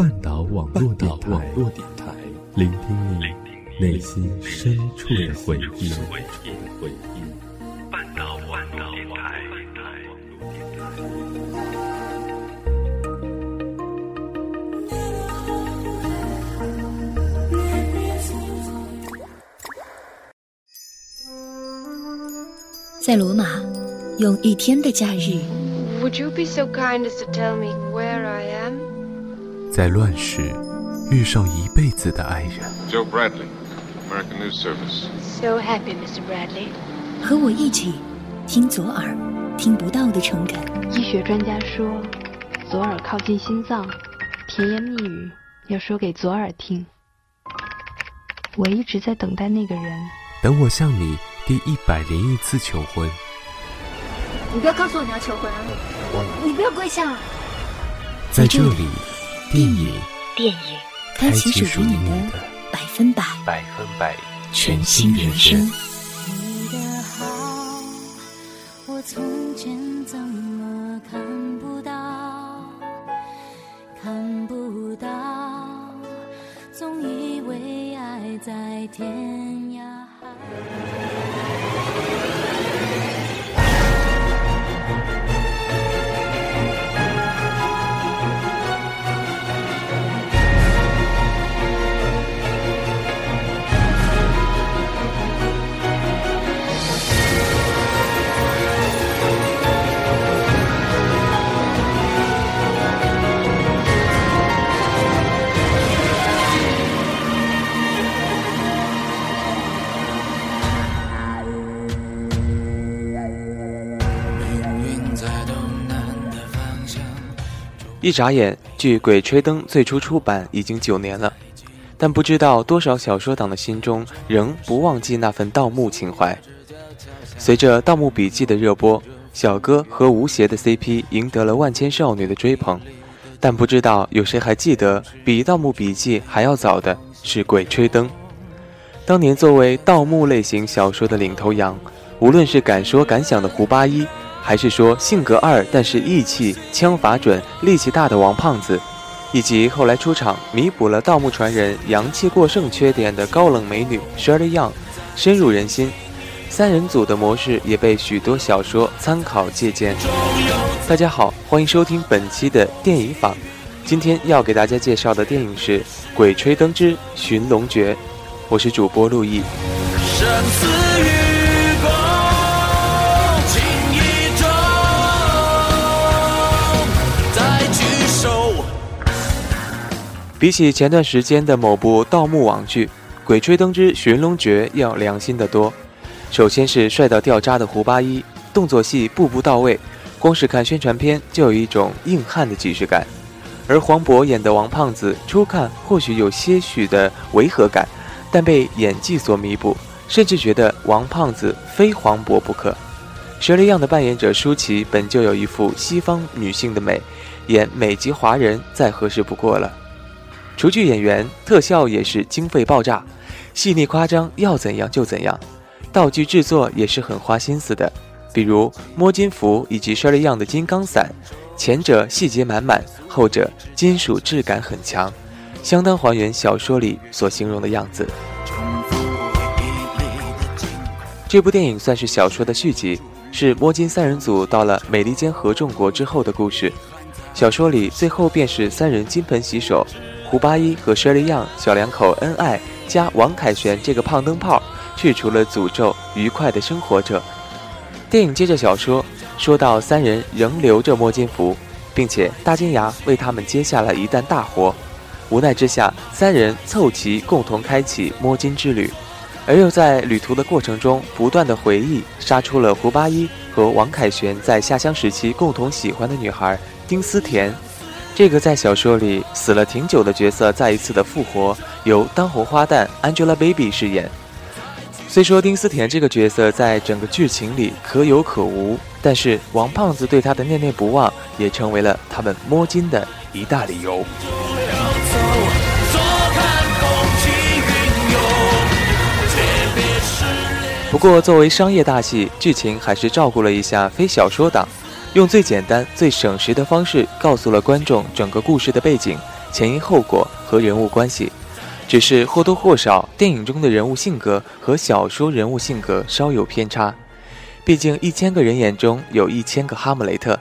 半岛网络电台，聆听你内心深处的回忆。半岛网络电台。在罗马，用一天的假日。Would you be so kind as to tell me where I am? 在乱世遇上一辈子的爱人，Joe Bradley, American News Service. So happy, Mr. Bradley. 和我一起听左耳听不到的诚恳。医学专家说，左耳靠近心脏，甜言蜜语要说给左耳听。我一直在等待那个人。等我向你第一百零一次求婚，你不要告诉我你要求婚啊！你不要跪下！在这里，电影电影开启属于你的百分百百分百全新人生。你的好，我从前怎么看不到？看不到，总以为爱在天涯海。一眨眼，距《鬼吹灯》最初出版已经九年了，但不知道多少小说党的心中仍不忘记那份盗墓情怀。随着《盗墓笔记》的热播，小哥和吴邪的 CP 赢得了万千少女的追捧，但不知道有谁还记得比《盗墓笔记》还要早的是《鬼吹灯》。当年作为盗墓类型小说的领头羊，无论是敢说敢想的胡八一。还是说性格二但是义气、枪法准、力气大的王胖子，以及后来出场弥补了盗墓传人阳气过剩缺点的高冷美女 Shirley Young，深入人心。三人组的模式也被许多小说参考借鉴。大家好，欢迎收听本期的电影坊。今天要给大家介绍的电影是《鬼吹灯之寻龙诀》，我是主播陆毅。比起前段时间的某部盗墓网剧《鬼吹灯之寻龙诀》要良心得多。首先是帅到掉渣的胡八一，动作戏步步到位，光是看宣传片就有一种硬汉的即视感。而黄渤演的王胖子，初看或许有些许的违和感，但被演技所弥补，甚至觉得王胖子非黄渤不可。佘丽样的扮演者舒淇本就有一副西方女性的美，演美籍华人再合适不过了。除去演员，特效也是经费爆炸，细腻夸张，要怎样就怎样。道具制作也是很花心思的，比如摸金符以及 Shirley Young 的金刚伞，前者细节满满，后者金属质感很强，相当还原小说里所形容的样子。这部电影算是小说的续集，是摸金三人组到了美利坚合众国之后的故事。小说里最后便是三人金盆洗手。胡八一和佘丽样小两口恩爱，加王凯旋这个胖灯泡，去除了诅咒，愉快的生活着。电影接着小说，说到三人仍留着摸金符，并且大金牙为他们接下了一担大活。无奈之下，三人凑齐共同开启摸金之旅，而又在旅途的过程中不断的回忆，杀出了胡八一和王凯旋在下乡时期共同喜欢的女孩丁思甜。这个在小说里死了挺久的角色再一次的复活，由当红花旦 Angelababy 饰演。虽说丁思甜这个角色在整个剧情里可有可无，但是王胖子对她的念念不忘，也成为了他们摸金的一大理由。不过，作为商业大戏，剧情还是照顾了一下非小说党。用最简单、最省时的方式告诉了观众整个故事的背景，前因后果和人物关系，只是或多或少电影中的人物性格和小说人物性格稍有偏差。毕竟一千个人眼中有一千个哈姆雷特，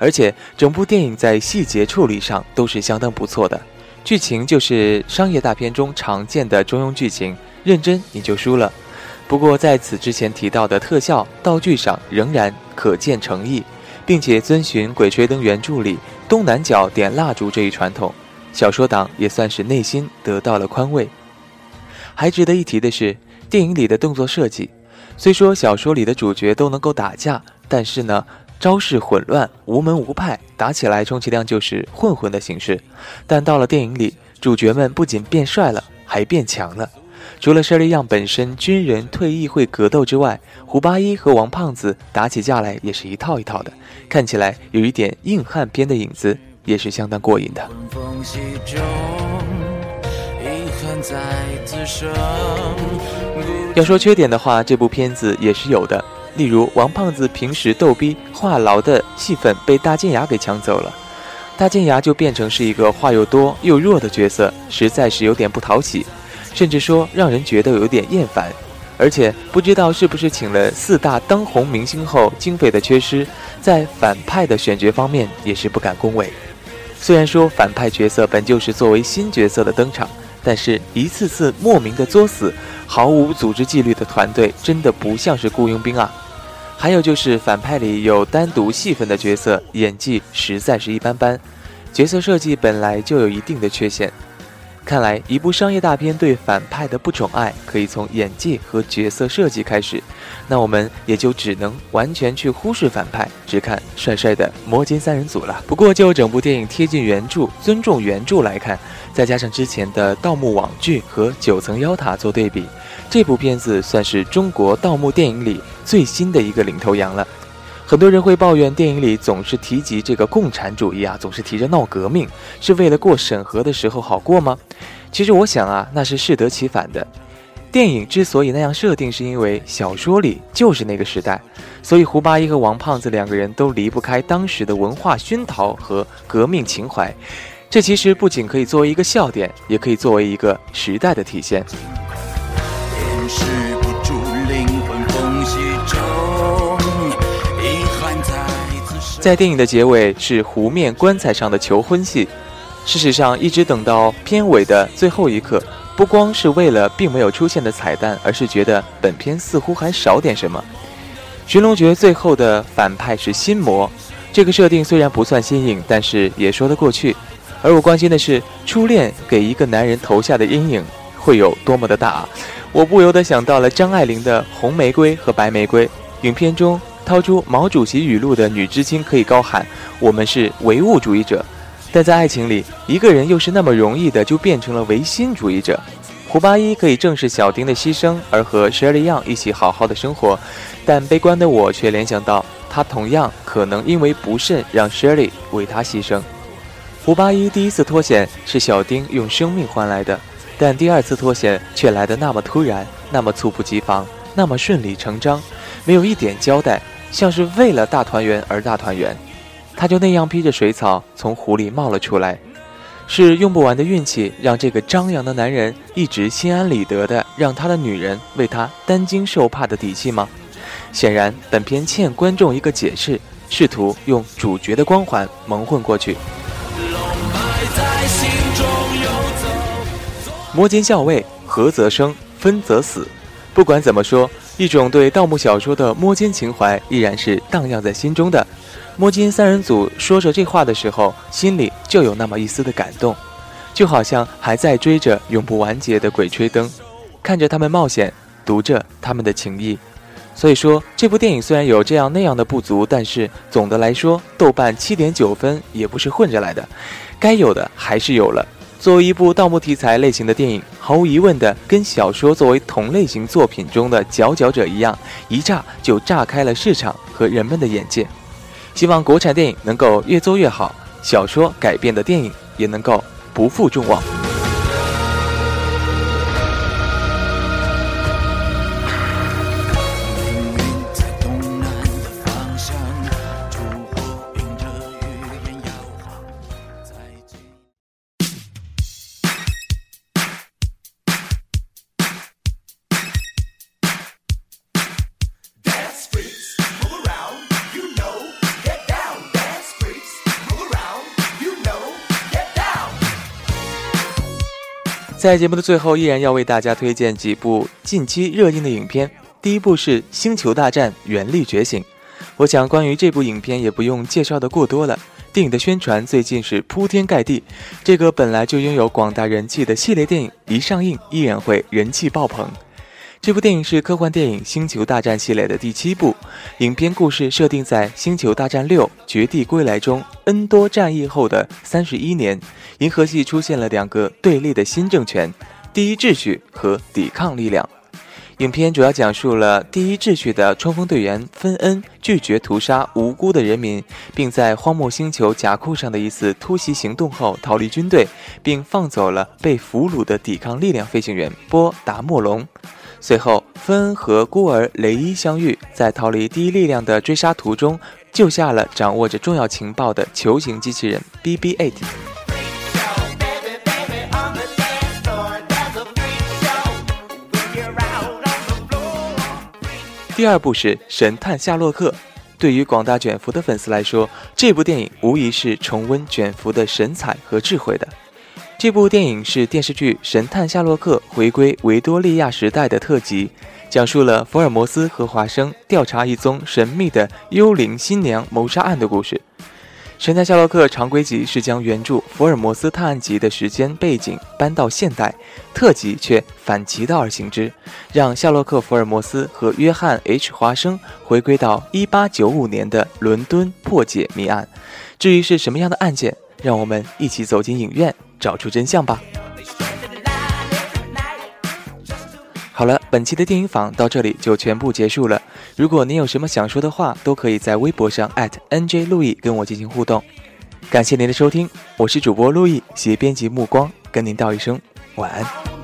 而且整部电影在细节处理上都是相当不错的。剧情就是商业大片中常见的中庸剧情，认真你就输了。不过在此之前提到的特效道具上仍然可见诚意，并且遵循《鬼吹灯》原著里东南角点蜡烛这一传统，小说党也算是内心得到了宽慰。还值得一提的是，电影里的动作设计，虽说小说里的主角都能够打架，但是呢，招式混乱，无门无派，打起来充其量就是混混的形式。但到了电影里，主角们不仅变帅了，还变强了。除了佘丽样本身军人退役会格斗之外，胡八一和王胖子打起架来也是一套一套的，看起来有一点硬汉片的影子，也是相当过瘾的。要说缺点的话，这部片子也是有的，例如王胖子平时逗逼话痨的戏份被大剑牙给抢走了，大剑牙就变成是一个话又多又弱的角色，实在是有点不讨喜。甚至说让人觉得有点厌烦，而且不知道是不是请了四大当红明星后经费的缺失，在反派的选角方面也是不敢恭维。虽然说反派角色本就是作为新角色的登场，但是一次次莫名的作死、毫无组织纪律的团队，真的不像是雇佣兵啊。还有就是反派里有单独戏份的角色，演技实在是一般般，角色设计本来就有一定的缺陷。看来，一部商业大片对反派的不宠爱，可以从演技和角色设计开始。那我们也就只能完全去忽视反派，只看帅帅的魔金三人组了。不过，就整部电影贴近原著、尊重原著来看，再加上之前的盗墓网剧和九层妖塔做对比，这部片子算是中国盗墓电影里最新的一个领头羊了。很多人会抱怨电影里总是提及这个共产主义啊，总是提着闹革命，是为了过审核的时候好过吗？其实我想啊，那是适得其反的。电影之所以那样设定，是因为小说里就是那个时代，所以胡八一和王胖子两个人都离不开当时的文化熏陶和革命情怀。这其实不仅可以作为一个笑点，也可以作为一个时代的体现。在电影的结尾是湖面棺材上的求婚戏。事实上，一直等到片尾的最后一刻，不光是为了并没有出现的彩蛋，而是觉得本片似乎还少点什么。寻龙诀最后的反派是心魔，这个设定虽然不算新颖，但是也说得过去。而我关心的是，初恋给一个男人投下的阴影会有多么的大？我不由得想到了张爱玲的《红玫瑰和白玫瑰》，影片中。掏出毛主席语录的女知青可以高喊：“我们是唯物主义者。”但在爱情里，一个人又是那么容易的就变成了唯心主义者。胡八一可以正视小丁的牺牲，而和 Shirley Young 一起好好的生活，但悲观的我却联想到，他同样可能因为不慎让 Shirley 为他牺牲。胡八一第一次脱险是小丁用生命换来的，但第二次脱险却来得那么突然，那么猝不及防，那么顺理成章，没有一点交代。像是为了大团圆而大团圆，他就那样披着水草从湖里冒了出来。是用不完的运气，让这个张扬的男人一直心安理得的让他的女人为他担惊受怕的底气吗？显然，本片欠观众一个解释，试图用主角的光环蒙混过去。摸金校尉，合则生，分则死。不管怎么说。一种对盗墓小说的摸金情怀依然是荡漾在心中的。摸金三人组说着这话的时候，心里就有那么一丝的感动，就好像还在追着永不完结的鬼吹灯，看着他们冒险，读着他们的情谊。所以说，这部电影虽然有这样那样的不足，但是总的来说，豆瓣七点九分也不是混着来的，该有的还是有了。作为一部盗墓题材类型的电影，毫无疑问的跟小说作为同类型作品中的佼佼者一样，一炸就炸开了市场和人们的眼界。希望国产电影能够越做越好，小说改编的电影也能够不负众望。在节目的最后，依然要为大家推荐几部近期热映的影片。第一部是《星球大战：原力觉醒》，我想关于这部影片也不用介绍的过多了。电影的宣传最近是铺天盖地，这个本来就拥有广大人气的系列电影一上映，依然会人气爆棚。这部电影是科幻电影《星球大战》系列的第七部，影片故事设定在《星球大战六：绝地归来》中 N 多战役后的三十一年，银河系出现了两个对立的新政权——第一秩序和抵抗力量。影片主要讲述了第一秩序的冲锋队员芬恩拒绝屠杀无辜的人民，并在荒漠星球甲库上的一次突袭行动后逃离军队，并放走了被俘虏的抵抗力量飞行员波达莫龙。随后，芬恩和孤儿雷伊相遇，在逃离第一力量的追杀途中，救下了掌握着重要情报的球形机器人 BB-8。第二部是《神探夏洛克》，对于广大卷福的粉丝来说，这部电影无疑是重温卷福的神采和智慧的。这部电影是电视剧《神探夏洛克》回归维多利亚时代的特辑，讲述了福尔摩斯和华生调查一宗神秘的幽灵新娘谋杀案的故事。《神探夏洛克》常规集是将原著《福尔摩斯探案集》的时间背景搬到现代，特辑却反其道而行之，让夏洛克·福尔摩斯和约翰 ·H· 华生回归到1895年的伦敦破解谜案。至于是什么样的案件，让我们一起走进影院。找出真相吧。好了，本期的电影坊到这里就全部结束了。如果您有什么想说的话，都可以在微博上 @NJ 路易跟我进行互动。感谢您的收听，我是主播路易，携编辑目光，跟您道一声晚安。